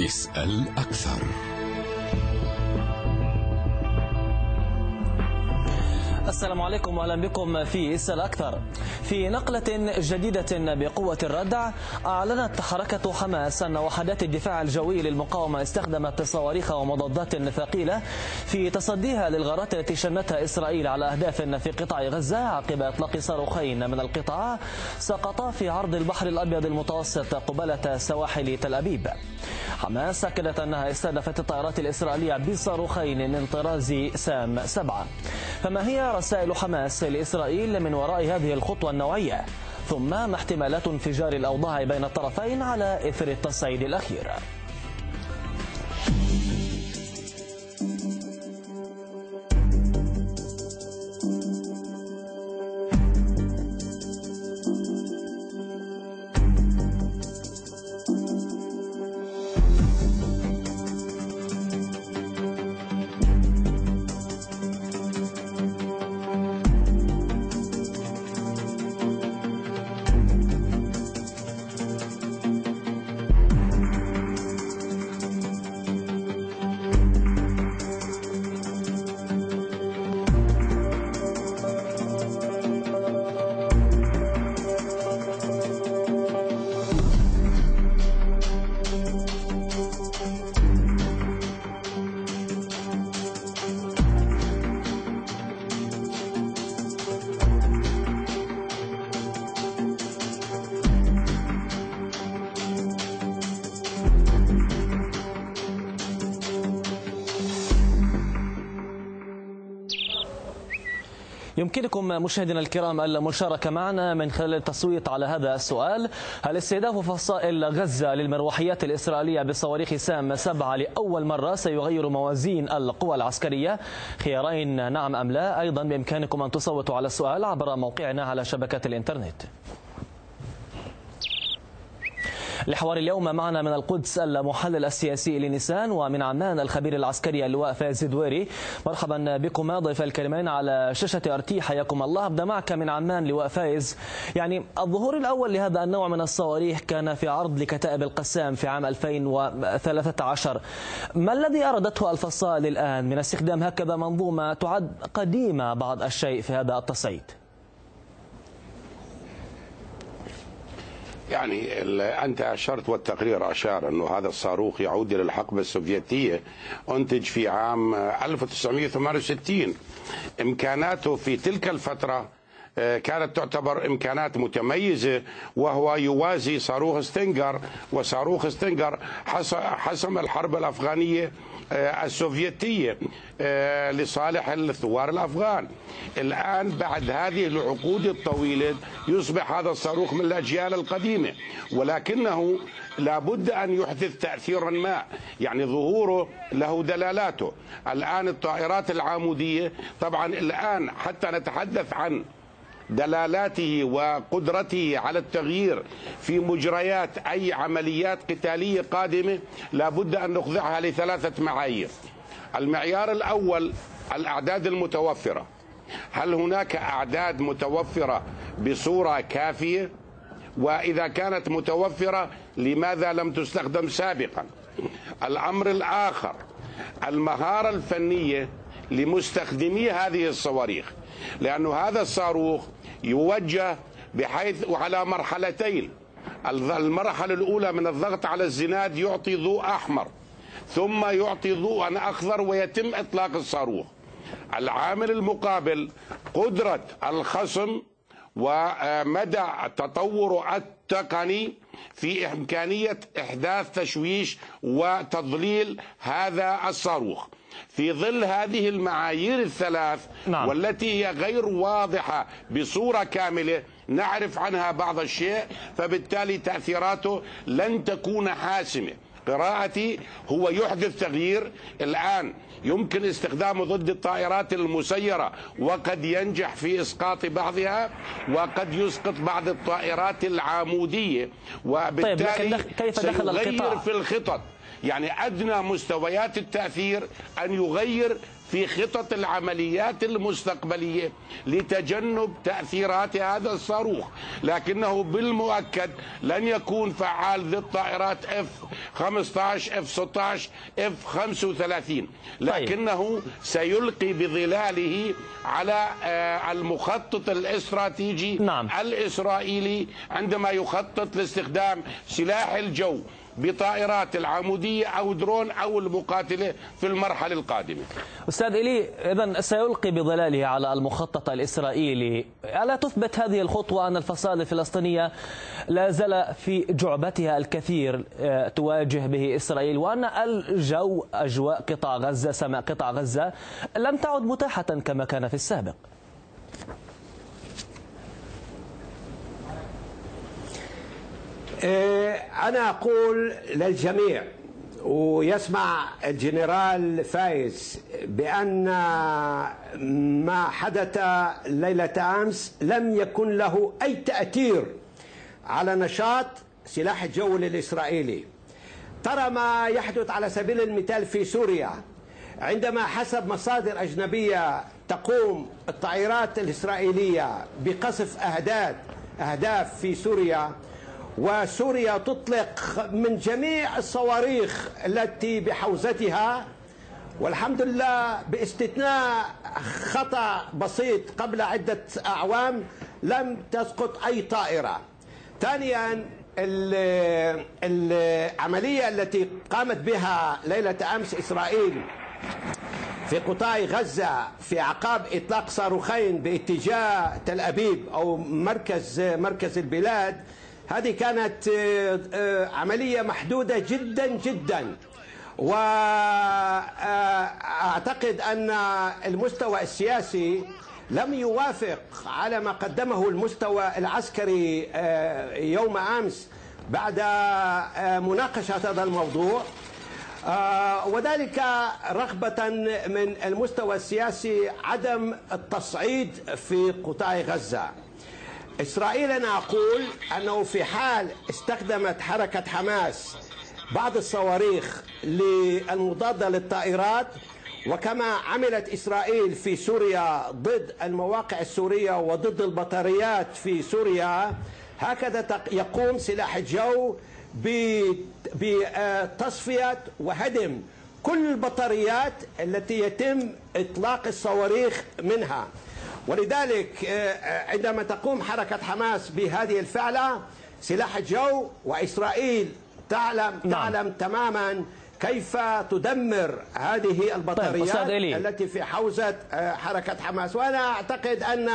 اسأل أكثر السلام عليكم وأهلا بكم في اسأل أكثر. في نقلة جديدة بقوة الردع أعلنت حركة حماس أن وحدات الدفاع الجوي للمقاومة استخدمت صواريخ ومضادات ثقيلة في تصديها للغارات التي شنتها إسرائيل على أهداف في قطاع غزة عقب إطلاق صاروخين من القطاع سقطا في عرض البحر الأبيض المتوسط قبالة سواحل تل أبيب. حماس أكدت أنها استهدفت الطائرات الإسرائيلية بصاروخين من طراز سام سبعة. فما هي رسائل حماس لإسرائيل من وراء هذه الخطوة النوعية ثم ما احتمالات انفجار الأوضاع بين الطرفين على إثر التصعيد الأخير يمكنكم مشاهدينا الكرام المشاركة معنا من خلال التصويت على هذا السؤال. هل استهداف فصائل غزة للمروحيات الإسرائيلية بصواريخ سام سبعة لأول مرة سيغير موازين القوى العسكرية؟ خيارين نعم أم لا. أيضا بإمكانكم أن تصوتوا على السؤال عبر موقعنا على شبكات الإنترنت. لحوار اليوم معنا من القدس المحلل السياسي لنيسان ومن عمان الخبير العسكري اللواء فايز دويري مرحبا بكما ضيف الكريمين على شاشة أرتي. حياكم الله. أبدأ معك من عمان لواء فايز. يعني الظهور الأول لهذا النوع من الصواريخ كان في عرض لكتائب القسام في عام 2013 ما الذي ارادته الفصائل الآن من استخدام هكذا منظومة تعد قديمة بعض الشيء في هذا التصعيد؟ يعني أنت أشرت والتقرير أشار أنه هذا الصاروخ يعود إلى الحقبة السوفيتية أنتج في عام 1968 إمكاناته في تلك الفترة كانت تعتبر إمكانات متميزة وهو يوازي صاروخ ستينجر وصاروخ ستينجر حسم الحرب الأفغانية السوفيتية لصالح الثوار الأفغان. الآن بعد هذه العقود الطويلة يصبح هذا الصاروخ من الأجيال القديمة ولكنه لابد أن يحدث تاثيرا ما، يعني ظهوره له دلالاته. الآن الطائرات العاموديه طبعا الآن حتى نتحدث عن دلالاته وقدرته على التغيير في مجريات أي عمليات قتالية قادمة لابد أن نخضعها لثلاثة معايير. المعيار الأول الأعداد المتوفرة. هل هناك أعداد متوفرة بصورة كافية؟ وإذا كانت متوفرة لماذا لم تستخدم سابقا؟ الأمر الآخر المهارة الفنية لمستخدمي هذه الصواريخ لأنه هذا الصاروخ يوجه بحيث وعلى مرحلتين. المرحلة الأولى من الضغط على الزناد يعطي ضوء أحمر ثم يعطي ضوءا أخضر ويتم إطلاق الصاروخ. العامل المقابل قدرة الخصم ومدى التطور التقني في إمكانية إحداث تشويش وتضليل هذا الصاروخ. في ظل هذه المعايير الثلاث نعم. والتي هي غير واضحة بصورة كاملة نعرف عنها بعض الشيء فبالتالي تأثيراته لن تكون حاسمة قراءتي هو يحدث تغيير الآن يمكن استخدامه ضد الطائرات المسيرة وقد ينجح في إسقاط بعضها وقد يسقط بعض الطائرات العامودية وبالتالي طيب كيف دخل سيغير القطاع؟ في الخطط يعني أدنى مستويات التأثير أن يغير في خطط العمليات المستقبلية لتجنب تأثيرات هذا الصاروخ. لكنه بالمؤكد لن يكون فعال ضد طائرات اف 15 اف 16 اف 35 لكنه سيلقي بظلاله على آه، المخطط الاستراتيجي نعم. الإسرائيلي عندما يخطط لاستخدام سلاح الجو. بطائرات العمودية أو درون أو المقاتلة في المرحلة القادمة. أستاذ إلي إذا سيلقي بظلاله على المخطط الإسرائيلي. ألا تثبت هذه الخطوة أن الفصائل الفلسطينية لا زال في جعبتها الكثير آه، تواجه به إسرائيل وأن الجو أجواء قطاع غزة سماء قطاع غزة لم تعد متاحة كما كان في السابق؟ أنا أقول للجميع ويسمع الجنرال فايز بأن ما حدث ليلة أمس لم يكن له أي تأثير على نشاط سلاح الجو الإسرائيلي. ترى ما يحدث على سبيل المثال في سوريا عندما حسب مصادر أجنبية تقوم الطائرات الإسرائيلية بقصف أهداف أهداف في سوريا وسوريا تطلق من جميع الصواريخ التي بحوزتها والحمد لله باستثناء خطأ بسيط قبل عدة أعوام لم تسقط أي طائرة. ثانيا العملية التي قامت بها ليلة أمس إسرائيل في قطاع غزة في عقاب إطلاق صاروخين باتجاه تل أبيب أو مركز مركز البلاد هذه كانت آه، آه، عملية محدودة جدا جدا. وأعتقد أن المستوى السياسي لم يوافق على ما قدمه المستوى العسكري آه، يوم أمس بعد مناقشة هذا الموضوع. وذلك رغبة من المستوى السياسي عدم التصعيد في قطاع غزة. إسرائيل أنا أقول أنه في حال استخدمت حركة حماس بعض الصواريخ للمضادة للطائرات وكما عملت إسرائيل في سوريا ضد المواقع السورية وضد البطاريات في سوريا هكذا يقوم سلاح الجو بتصفية وهدم كل البطاريات التي يتم إطلاق الصواريخ منها. ولذلك آه، آه، عندما تقوم حركة حماس بهذه الفعلة سلاح الجو وإسرائيل تعلم نعم. تعلم تماما كيف تدمر هذه البطاريات طيب التي في حوزة آه، حركة حماس وأنا أعتقد أن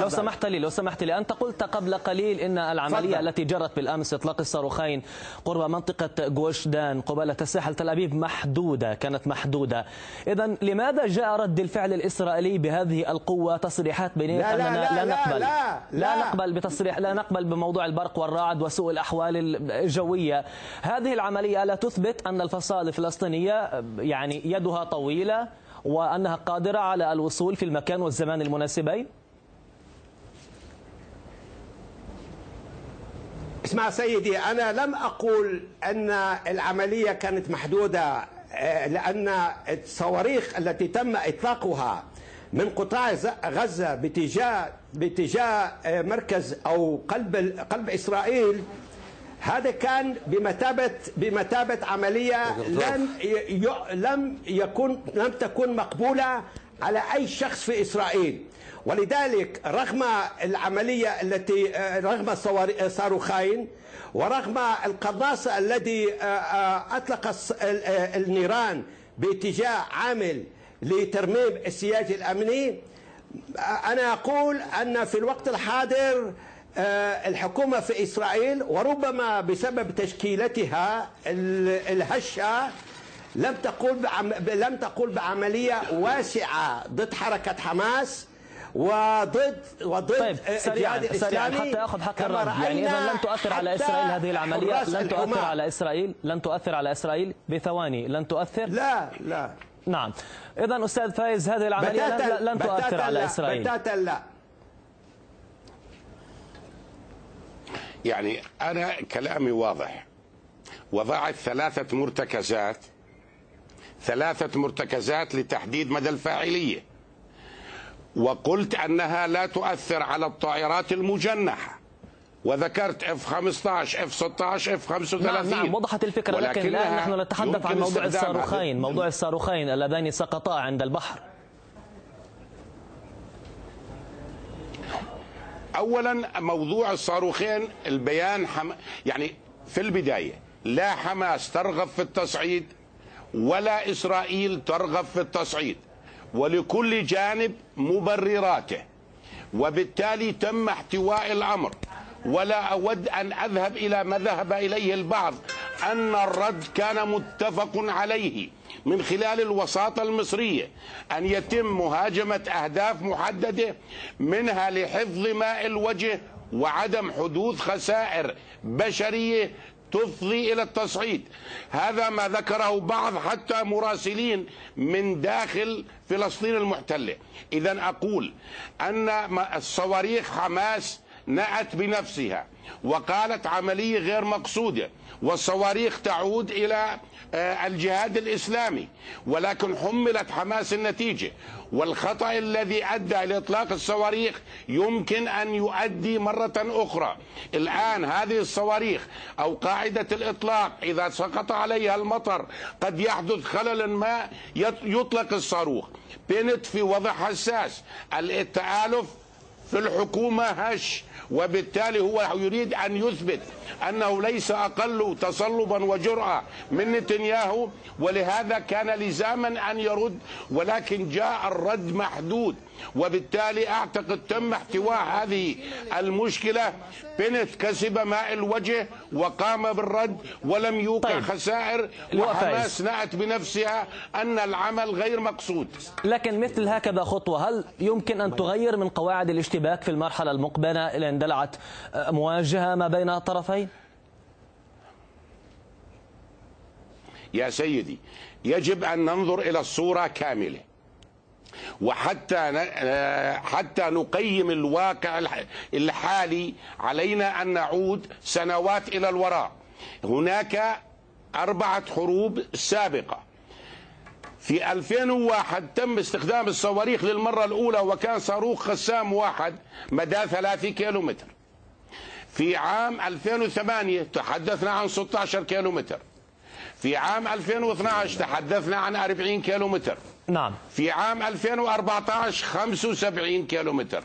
لو سمحت لي لو سمحت لي أنت قلت قبل قليل إن العملية فضل. التي جرت بالأمس إطلاق الصاروخين قرب منطقة جوشدان قبالة الساحل تل أبيب محدودة كانت محدودة. إذا لماذا جاء رد الفعل الإسرائيلي بهذه القوة تصريحات بنية لا لا, لا, لا, نقبل. لا, لا, لا. نقبل بتصريح لا نقبل بموضوع البرق والرعد وسوء الأحوال الجوية. هذه العملية لا تثبت أن الفصائل الفلسطينية يعني يدها طويلة وأنها قادرة على الوصول في المكان والزمان المناسبين؟ اسمع سيدي أنا لم أقول أن العملية كانت محدودة آه، لأن الصواريخ التي تم إطلاقها من قطاع غزة باتجاه باتجاه آه، مركز أو قلب قلب إسرائيل هذا كان بمثابة بمثابة عملية لم لم يكن لم تكن مقبولة على أي شخص في إسرائيل. ولذلك رغم العملية التي آه، رغم الصاروخين ورغم القناصة الذي آه، آه، أطلق النيران باتجاه عامل لترميم السياج الأمني أنا أقول أن في الوقت الحاضر الحكومة في إسرائيل وربما بسبب تشكيلتها الهشة لم تقول لم تقول بعملية واسعة ضد حركة حماس وضد وضد طيب سريعا سريعا حتى آخذ حق الرد يعني اذا لن تؤثر على إسرائيل هذه العملية لن تؤثر على إسرائيل لن تؤثر على إسرائيل بثواني لن تؤثر؟ لا لا. نعم. اذا أستاذ فايز هذه العملية لن, لن تؤثر على إسرائيل. بتاتا لا. يعني أنا كلامي واضح. وضعت ثلاثة مرتكزات ثلاثة مرتكزات لتحديد مدى الفاعلية. وقلت أنها لا تؤثر على الطائرات المجنحة. وذكرت اف 15 اف 16 اف 35 نعم نعم وضحت الفكرة لكن الآن نحن نتحدث عن موضوع الصاروخين. موضوع الصاروخين اللذين سقطا عند البحر. اولا موضوع الصاروخين البيان حم... يعني في البداية لا حماس ترغب في التصعيد ولا إسرائيل ترغب في التصعيد. ولكل جانب مبرراته. وبالتالي تم احتواء الأمر. ولا أود أن أذهب إلى ما ذهب إليه البعض أن الرد كان متفق عليه من خلال الوساطة المصرية أن يتم مهاجمة أهداف محددة منها لحفظ ماء الوجه وعدم حدوث خسائر بشرية تفضي إلى التصعيد. هذا ما ذكره بعض حتى مراسلين من داخل فلسطين المحتلة. اذا أقول أن الصواريخ حماس نأت بنفسها وقالت عملية غير مقصودة والصواريخ تعود إلى آه، الجهاد الإسلامي ولكن حملت حماس النتيجة. والخطأ الذي أدى لإطلاق الصواريخ يمكن أن يؤدي مرة أخرى. الآن هذه الصواريخ أو قاعدة الإطلاق إذا سقط عليها المطر قد يحدث خلل ما يطلق الصاروخ. بنت في وضع حساس. التآلف في الحكومة هش وبالتالي هو يريد أن يثبت أنه ليس أقل تصلبا وجرأة من نتنياهو ولهذا كان لزاما أن يرد ولكن جاء الرد محدود. وبالتالي أعتقد تم احتواء هذه المشكلة بنت كسب ماء الوجه وقام بالرد ولم يوقع طيب. خسائر وحماس نأت بنفسها أن العمل غير مقصود لكن مثل هكذا خطوة هل يمكن أن تغير من قواعد الاشتباك في المرحلة المقبلة إلى اندلعت مواجهة ما بين الطرفين؟ يا سيدي يجب أن ننظر إلى الصورة كاملة وحتى حتى نقيم الواقع الحالي علينا أن نعود سنوات إلى الوراء. هناك أربعة حروب سابقة. في 2001 تم استخدام الصواريخ للمرة الأولى وكان صاروخ خسام واحد مدى 3 كيلومتر. في عام 2008 تحدثنا عن 16 كيلومتر. في عام 2012 تحدثنا عن 40 كيلومتر. نعم. في عام 2014 75 كيلومتر.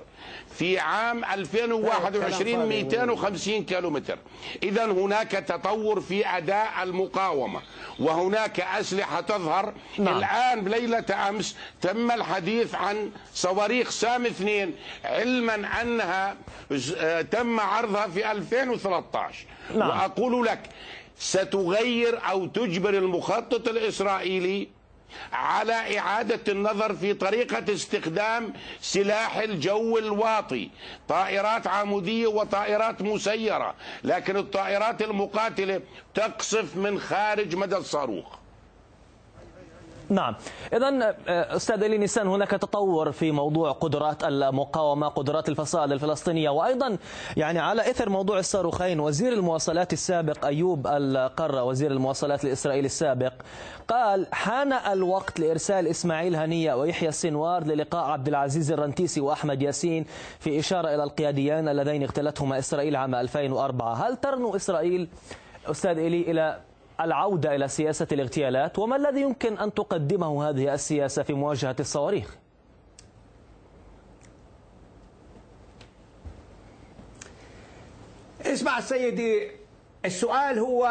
في عام 2021 250 كيلومتر. إذا هناك تطور في أداء المقاومة وهناك أسلحة تظهر. نعم. الآن ليلة أمس تم الحديث عن صواريخ سام اثنين علما أنها تم عرضها في 2013 نعم. وأقول لك ستغير أو تجبر المخطط الإسرائيلي على إعادة النظر في طريقة استخدام سلاح الجو الواطي. طائرات عمودية وطائرات مسيرة لكن الطائرات المقاتلة تقصف من خارج مدى الصاروخ. نعم. إذا آه، أستاذ إلي نيسان هناك تطور في موضوع قدرات المقاومة قدرات الفصائل الفلسطينية وأيضا يعني على إثر موضوع الصاروخين وزير المواصلات السابق أيوب القرة وزير المواصلات الإسرائيلي السابق قال حان الوقت لإرسال إسماعيل هنية ويحيى السنوار للقاء عبد العزيز الرنتيسي وأحمد ياسين في إشارة إلى القياديان اللذين اغتالتهما إسرائيل عام 2004 هل ترنو إسرائيل أستاذ إلي إلى العودة إلى سياسة الاغتيالات وما الذي يمكن أن تقدمه هذه السياسة في مواجهة الصواريخ؟ اسمع سيدي السؤال هو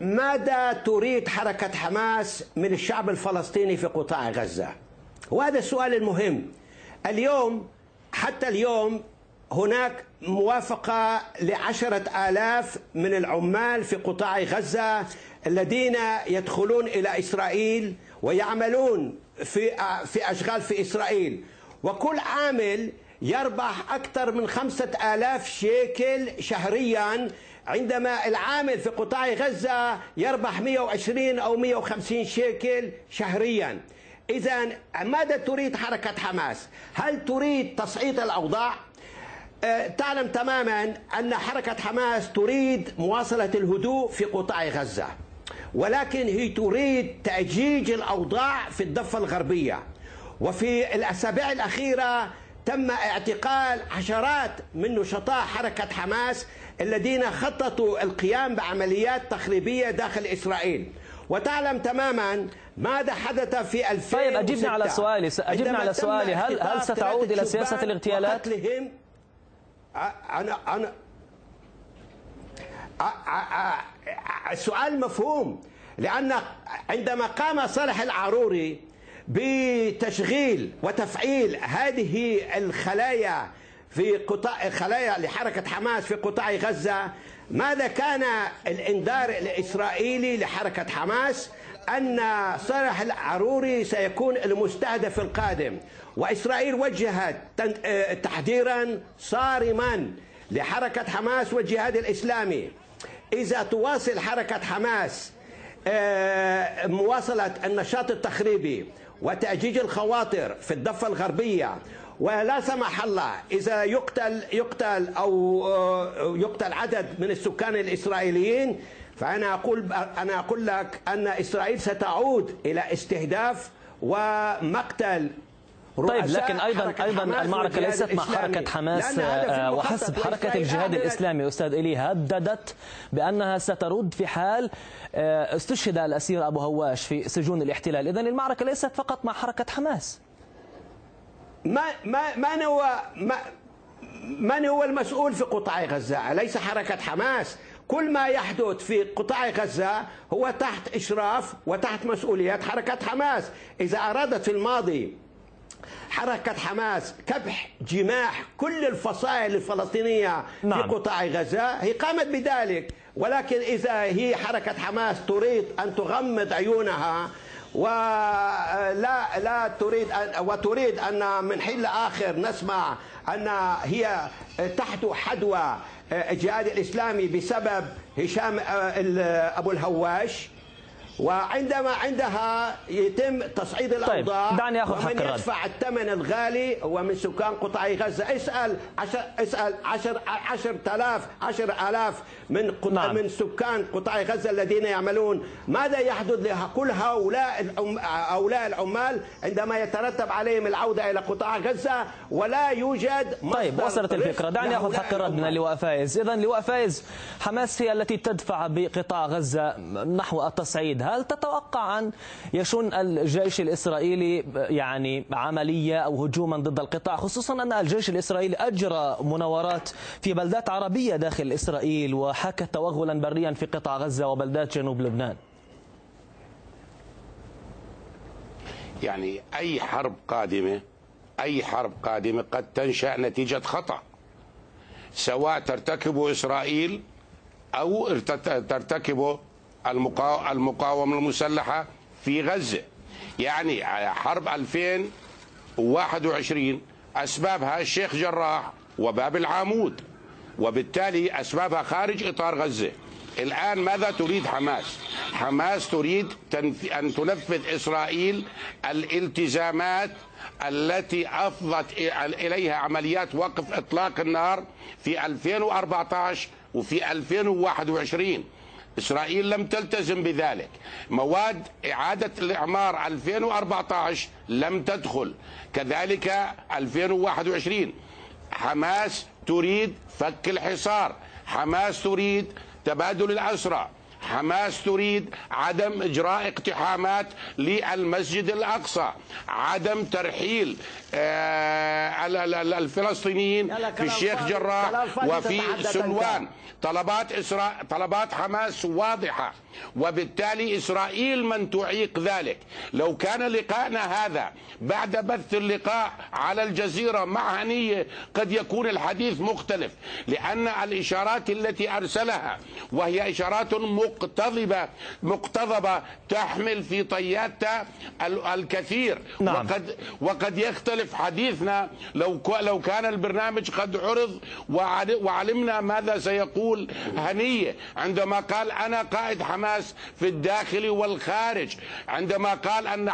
ماذا تريد حركة حماس من الشعب الفلسطيني في قطاع غزة؟ وهذا السؤال المهم. اليوم حتى اليوم هناك موافقة لعشرة آلاف من العمال في قطاع غزة الذين يدخلون إلى إسرائيل ويعملون في في أشغال في إسرائيل وكل عامل يربح أكثر من خمسة آلاف شيكل شهريا عندما العامل في قطاع غزة يربح 120 أو 150 شيكل شهريا إذا ماذا تريد حركة حماس؟ هل تريد تصعيد الأوضاع؟ أه، تعلم تماما أن حركة حماس تريد مواصلة الهدوء في قطاع غزة ولكن هي تريد تأجيج الأوضاع في الضفة الغربية. وفي الأسابيع الأخيرة تم اعتقال عشرات من نشطاء حركة حماس الذين خططوا القيام بعمليات تخريبية داخل إسرائيل. وتعلم تماما ماذا حدث في 2006 طيب أجبني على سؤالي أجبني على سؤالي هل هل ستعود إلى سياسة الاغتيالات؟ أنا أنا. السؤال مفهوم. لأن عندما قام صالح العروري بتشغيل وتفعيل هذه الخلايا في قطاع خلايا لحركة حماس في قطاع غزة ماذا كان الإنذار الإسرائيلي لحركة حماس؟ أن صالح العروري سيكون المستهدف القادم. وإسرائيل وجهت تحذيرا صارما لحركة حماس والجهاد الإسلامي. إذا تواصل حركة حماس آه، مواصلة النشاط التخريبي وتأجيج الخواطر في الضفة الغربية. ولا سمح الله إذا يقتل يقتل أو آه، يقتل عدد من السكان الإسرائيليين فأنا أقول أنا أقول لك أن إسرائيل ستعود إلى استهداف ومقتل طيب لكن أيضا أيضا المعركة ليست مع حركة حماس آه، وحسب حركة الجهاد الإسلامي. أستاذ إلي هددت بأنها سترد في حال آه، استشهد الأسير أبو هواش في سجون الاحتلال. اذا المعركة ليست فقط مع حركة حماس. ما ما من هو ما من هو المسؤول في قطاع غزة اليس حركة حماس. كل ما يحدث في قطاع غزة هو تحت إشراف وتحت مسؤولية حركة حماس. إذا أرادت في الماضي حركة حماس كبح جماح كل الفصائل الفلسطينية نعم. في قطاع غزة هي قامت بذلك ولكن إذا هي حركة حماس تريد أن تغمض عيونها ولا لا تريد أن وتريد أن من حين لآخر نسمع أن هي تحت حدوى الجهاد الإسلامي بسبب هشام أبو الهواش وعندما عندها يتم تصعيد طيب، الأوضاع طيب دعني ومن حق يدفع الثمن الغالي هو من سكان قطاع غزة. اسأل عشر عشر آلاف عشر آلاف من نعم. من سكان قطاع غزة الذين يعملون. ماذا يحدث لكل هؤلاء هؤلاء العمال عندما يترتب عليهم العودة إلى قطاع غزة ولا يوجد طيب وصلت الفكرة. دعني أخذ حق الرد من اللواء فايز. إذا لواء فايز حماس هي التي تدفع بقطاع غزة نحو التصعيد. هل تتوقع أن يشن الجيش الإسرائيلي يعني عملية أو هجوما ضد القطاع؟ خصوصا أن الجيش الإسرائيلي أجرى مناورات في بلدات عربية داخل إسرائيل وحكى توغلا بريا في قطاع غزة وبلدات جنوب لبنان. يعني أي حرب قادمة أي حرب قادمة قد تنشأ نتيجة خطأ سواء ترتكبه إسرائيل أو ترتكبه المقاومة المسلحة في غزة. يعني حرب 2021 أسبابها الشيخ جراح وباب العامود وبالتالي أسبابها خارج إطار غزة. الآن ماذا تريد حماس؟ حماس تريد أن تنفذ إسرائيل الالتزامات التي أفضت إليها عمليات وقف إطلاق النار في 2014 وفي 2021 إسرائيل لم تلتزم بذلك. مواد إعادة الإعمار 2014 لم تدخل. كذلك 2021 حماس تريد فك الحصار. حماس تريد تبادل الأسرى. حماس تريد عدم إجراء اقتحامات للمسجد الأقصى عدم ترحيل آه، الفلسطينيين في الشيخ جراح وفي سلوان طلبات إسرا... طلبات حماس واضحة وبالتالي إسرائيل من تعيق ذلك. لو كان لقاءنا هذا بعد بث اللقاء على الجزيرة مع هنية قد يكون الحديث مختلف لأن الإشارات التي أرسلها وهي إشارات مقتضبة مقتضبة تحمل في طياتها الكثير. نعم. وقد وقد يختلف حديثنا لو لو كان البرنامج قد عرض وعلمنا ماذا سيقول هنية. عندما قال أنا قائد حماس في الداخل والخارج عندما قال أن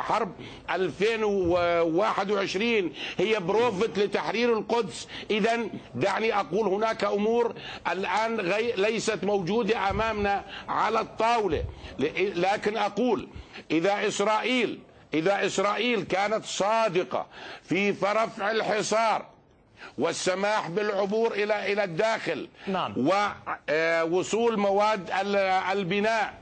حرب 2021 هي بروفت لتحرير القدس. إذا دعني أقول هناك أمور الآن ليست موجودة أمامنا. أمامنا على الطاولة. لكن أقول إذا إسرائيل إذا إسرائيل كانت صادقة في رفع الحصار والسماح بالعبور إلى إلى الداخل نعم. ووصول مواد البناء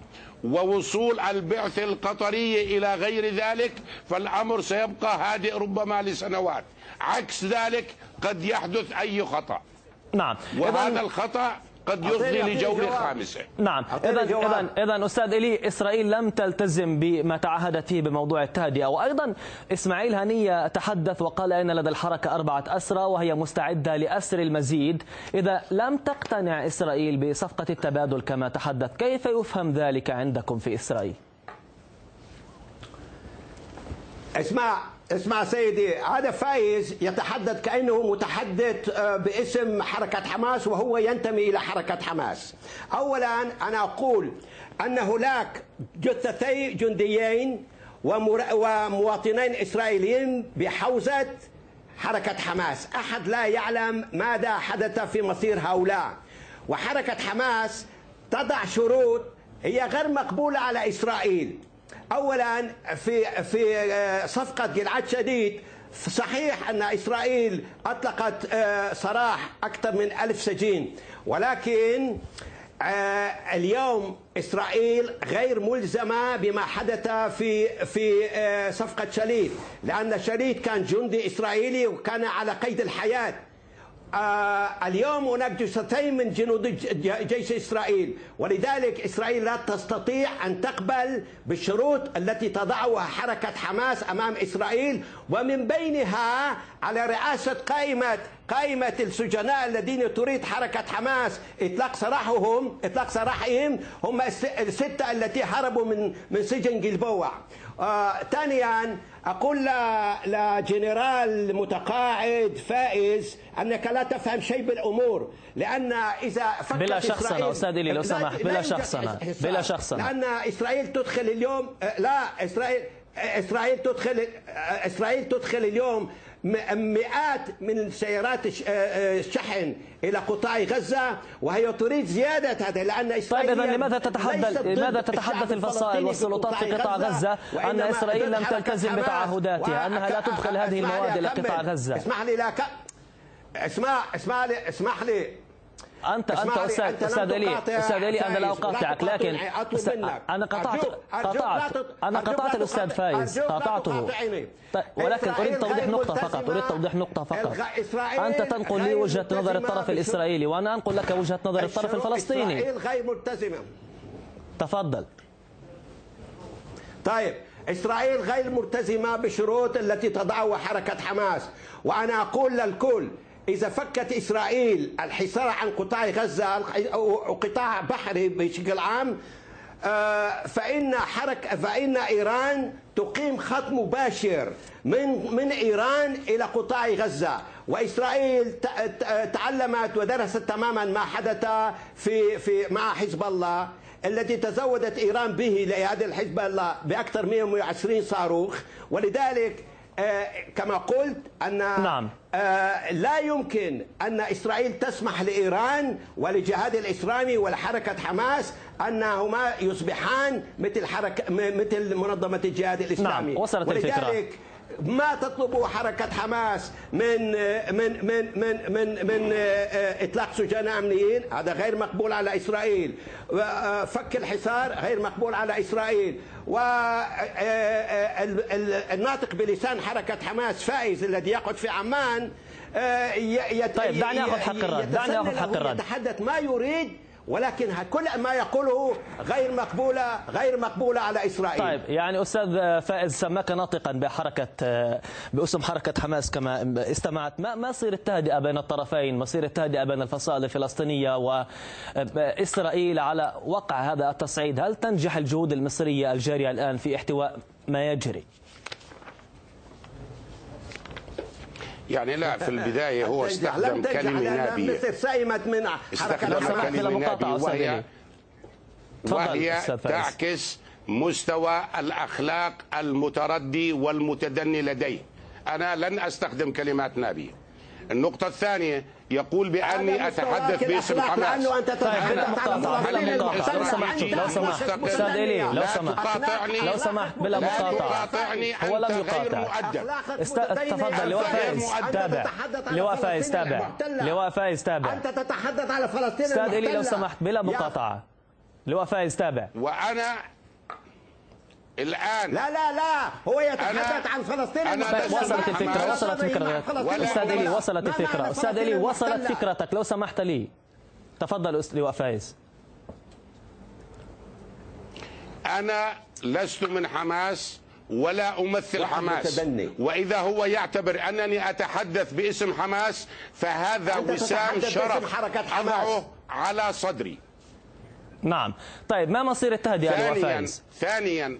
ووصول البعث القطرية إلى غير ذلك فالأمر سيبقى هادئ ربما لسنوات. عكس ذلك قد يحدث أي خطأ. نعم. وهذا الخطأ قد يفضي لجولة خامسة. نعم. إذا إذا إذا أستاذ إلي إسرائيل لم تلتزم بما تعهدت فيه بموضوع التهدئة. وأيضا إسماعيل هنية تحدث وقال أن لدى الحركة أربعة أسرى وهي مستعدة لأسر المزيد. إذا لم تقتنع إسرائيل بصفقة التبادل كما تحدث كيف يفهم ذلك عندكم في إسرائيل؟ اسمع اسمع سيدي هذا فايز يتحدث كأنه متحدث آه، باسم حركة حماس وهو ينتمي إلى حركة حماس. أولا أنا أقول أن هناك جثتي جنديين ومواطنين إسرائيليين بحوزة حركة حماس. أحد لا يعلم ماذا حدث في مصير هؤلاء. وحركة حماس تضع شروط هي غير مقبولة على إسرائيل. اولا في في آه، صفقة جلعاد شديد. صحيح أن إسرائيل أطلقت آه، سراح أكثر من ألف سجين ولكن آه، اليوم إسرائيل غير ملزمة بما حدث في في صفقة شليت لأن شليت كان جندي إسرائيلي وكان على قيد الحياة. اليوم هناك جثتين من جنود جيش إسرائيل. ولذلك إسرائيل لا تستطيع أن تقبل بالشروط التي تضعها حركة حماس أمام إسرائيل. ومن بينها على رئاسة قائمة قائمة السجناء الذين تريد حركة حماس إطلاق سراحهم إطلاق سراحهم هم الستة التي هربوا من من سجن جلبوع. آه ثانيا أقول لجنرال متقاعد فائز أنك لا تفهم شيء بالأمور لأن إذا فكت بلا شخصنة أستاذ لو سمحت بلا شخصنا بلا شخصنا لأن إسرائيل تدخل اليوم لا إسرائيل إسرائيل تدخل إسرائيل تدخل اليوم مئات من سيارات الشحن إلى قطاع غزة وهي تريد زيادة هذا لأن إسرائيل طيب اذا لماذا تتحدث لماذا تتحدث الفصائل والسلطات في قطاع غزة؟ أن إسرائيل لم تلتزم بتعهداتها انها لا تدخل هذه المواد إلى قطاع غزة. اسمح لي لا اسمع اسمع لي اسمح لي انت أنت أستاذ أستاذ الي أستاذ الي أنا لا أقاطعك لكن أنا قطعت قطعت. أنا قطعت الأستاذ فايز. قاطعته طيب، ولكن أريد توضيح نقطة فقط. أريد توضيح نقطة فقط. أنت تنقل لي وجهة نظر الطرف الإسرائيلي وأنا أنقل لك وجهة نظر الطرف الفلسطيني. إسرائيل غير ملتزمة. تفضل. طيب إسرائيل غير ملتزمة بشروط التي تضعها حركة حماس. وأنا أقول للكل إذا فكت إسرائيل الحصار عن قطاع غزة أو قطاع بحري بشكل عام آه، فإن حركة فإن إيران تقيم خط مباشر من من إيران إلى قطاع غزة. وإسرائيل تعلمت ودرست تماما ما حدث في في مع حزب الله التي تزودت إيران به لهذا الحزب الله بأكثر من 120 صاروخ. ولذلك كما قلت أن نعم. آه، لا يمكن أن إسرائيل تسمح لإيران ولجهاد الإسلامي ولحركة حماس أنهما يصبحان مثل حركة مثل منظمة الجهاد الإسلامي نعم. وصلت ولذلك الفكرة. ما تطلبه حركة حماس من من من من من من إطلاق سجناء أمنيين؟ هذا غير مقبول على إسرائيل. فك الحصار؟ غير مقبول على إسرائيل. والناطق بلسان حركة حماس فائز الذي يقعد في عمان طيب دعني آخذ حق الرد دعني آخذ حق الرد. يتحدث ما يريد ولكن كل ما يقوله غير مقبولة غير مقبولة على إسرائيل. طيب يعني أستاذ فائز سماك ناطقا بحركة بأسم حركة حماس كما استمعت. ما مصير التهدئة بين الطرفين؟ مصير التهدئة بين الفصائل الفلسطينية وإسرائيل على وقع هذا التصعيد؟ هل تنجح الجهود المصرية الجارية الآن في احتواء ما يجري؟ يعني لا في البداية هو استخدم كلمة نابية. سئمت من استخدم كلمة نابية وهي وهي تعكس مستوى الأخلاق المتردي والمتدني لديه أنا لن أستخدم كلمات نابية. النقطة الثانية يقول بأني أتحدث باسم حماس. لأنه أنت طيب تتحدث بلا عن مقاطعة بلا مقاطعة لو. سمحت لو سمحت. أستاذ إيلي لو لا سمحت. لو سمحت بلا لا مقاطعة. هو لم يقاطع. است... تفضل. لواء فايز تابع. لواء فايز تابع. لواء فايز تابع. أنت تتحدث على فلسطين أستاذ إيلي لو. سمحت بلا مقاطعة. لواء فايز تابع. وأنا الآن. لا لا لا. هو يتحدث أنا- عن فلسطين. أنا وصلت الفكرة حماس. وصلت أستاذ إيلي ولا- وصلت أستاذ فلسطين؟ إيلي وصلت؟ فكرتك. لو سمحت لي. تفضل لواء فايز. أنا لست من حماس ولا أمثل واحد حماس. متبني. وإذا هو يعتبر أنني أتحدث باسم حماس فهذا وسام شرف. أضعه على صدري. نعم. طيب ما مصير التهدئة لواء ثانيا فايز ثانيا.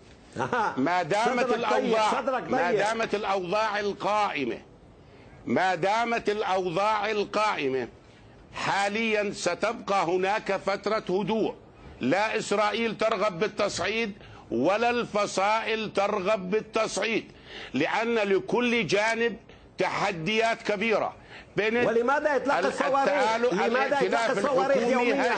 ما دامت ضيق، الأوضاع ما ضيق. دامت الأوضاع القائمة ما دامت الأوضاع القائمة حاليا ستبقى هناك فترة هدوء لا إسرائيل ترغب بالتصعيد ولا الفصائل ترغب بالتصعيد لأن لكل جانب تحديات كبيرة بين ولماذا إطلاق الصواريخ؟ لماذا إطلاق الائتلاف الصواريخ يومياً؟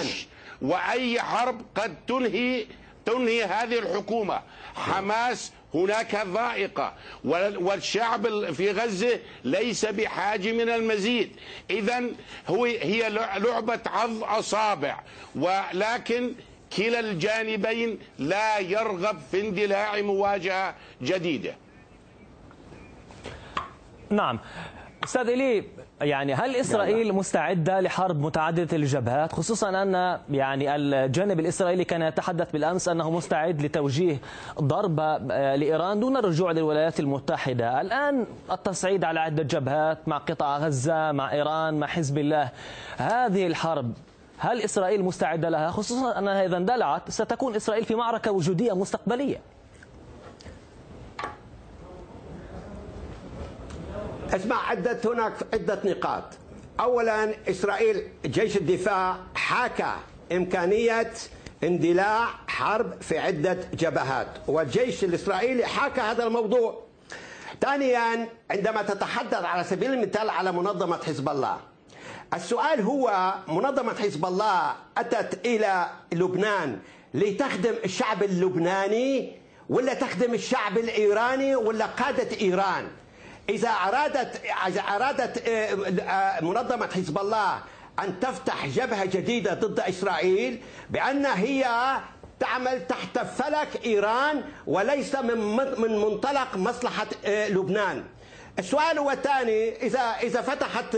وأي حرب قد تنهي تنهي هذه الحكومة. حماس هناك ضائقة. وال- والشعب ال- في غزة ليس بحاجة من المزيد. اذا هو هي لع- لعبة عض أصابع. ولكن كلا الجانبين لا يرغب في اندلاع مواجهة جديدة. نعم. أستاذ إلي يعني هل إسرائيل مستعدة لحرب متعددة الجبهات؟ خصوصا أن يعني الجانب الإسرائيلي كان يتحدث بالأمس أنه مستعد لتوجيه ضربه آه، لإيران دون الرجوع للولايات المتحدة، الآن التصعيد على عدة جبهات مع قطاع غزة، مع إيران، مع حزب الله، هذه الحرب هل إسرائيل مستعدة لها؟ خصوصا أنها إذا اندلعت ستكون إسرائيل في معركة وجودية مستقبلية؟ اسمع عدة هناك عدة نقاط. أولا إسرائيل جيش الدفاع حاكى إمكانية اندلاع حرب في عدة جبهات والجيش الإسرائيلي حاكى هذا الموضوع. ثانيا عندما تتحدث على سبيل المثال على منظمة حزب الله السؤال هو منظمة حزب الله أتت إلى لبنان لتخدم الشعب اللبناني ولا تخدم الشعب الإيراني ولا قادة إيران؟ إذا أرادت إذا أرادت آه، آه، منظمة حزب الله أن تفتح جبهة جديدة ضد إسرائيل بأن هي تعمل تحت فلك إيران وليس من من منطلق مصلحة آه، لبنان السؤال هو الثاني إذا إذا فتحت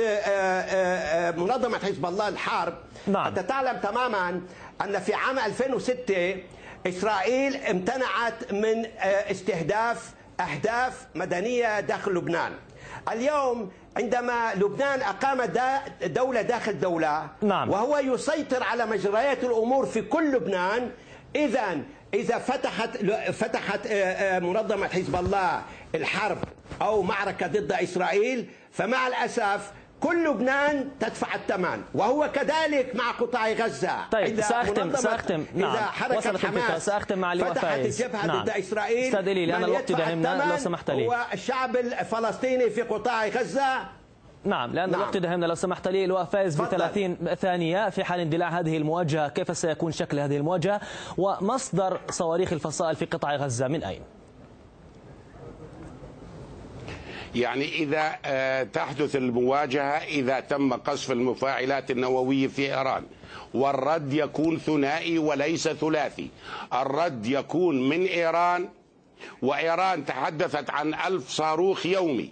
منظمة حزب الله الحرب نعم. أنت تعلم تماما أن في عام 2006 إسرائيل امتنعت من استهداف أهداف مدنية داخل لبنان اليوم عندما لبنان أقام دولة داخل دولة نعم. وهو يسيطر على مجريات الأمور في كل لبنان إذا إذا فتحت فتحت آه، آه، منظمة حزب الله الحرب أو معركة ضد إسرائيل فمع الأسف كل لبنان تدفع الثمن وهو كذلك مع قطاع غزة طيب، إذا سأختم- سأختم. نعم. إذا حركة وصلت الفكرة. حماس سأختم مع اللواء فتحت. الجبهة نعم. ضد إسرائيل أستاذ إلي، لأن الوقت يدفع داهمنا، لو سمحت لي. هو الشعب الفلسطيني في قطاع غزة نعم لأن نعم. الوقت دهمنا لو سمحت لي لواء فايز ب تفضل. 30 ثانية في حال اندلاع هذه المواجهة كيف سيكون شكل هذه المواجهة ومصدر صواريخ الفصائل في قطاع غزة من أين؟ يعني إذا آه، تحدث المواجهة إذا تم قصف المفاعلات النووية في إيران. والرد يكون ثنائي وليس ثلاثي. الرد يكون من إيران وإيران تحدثت عن ألف صاروخ يومي.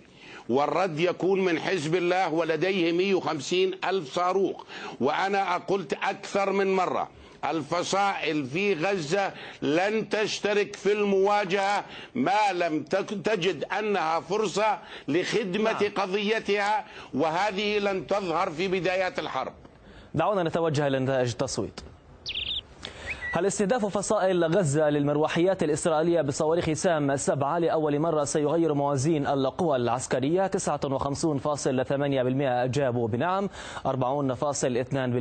والرد يكون من حزب الله ولديه 150 ألف صاروخ. وأنا قلت أكثر من مرة. الفصائل في غزة لن تشترك في المواجهة ما لم تجد أنها فرصة لخدمة نعم. قضيتها وهذه لن تظهر في بدايات الحرب دعونا نتوجه لنتائج التصويت هل استهداف فصائل غزة للمروحيات الإسرائيلية بصواريخ سام سبعة لأول مرة سيغير موازين القوى العسكرية؟ 59.8% أجابوا بنعم 40.2%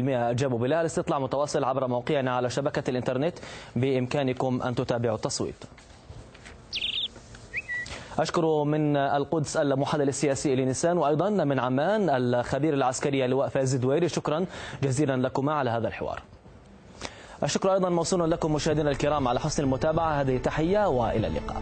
أجابوا بلا. الاستطلاع متواصل عبر موقعنا على شبكة الإنترنت بإمكانكم أن تتابعوا التصويت. أشكر من القدس المحلل السياسي لنسان وأيضا من عمان الخبير العسكري اللواء فايز الدويري. شكرا جزيلا لكما على هذا الحوار. الشكر أيضا موصول لكم مشاهدينا الكرام على حسن المتابعة. هذه تحية وإلى اللقاء.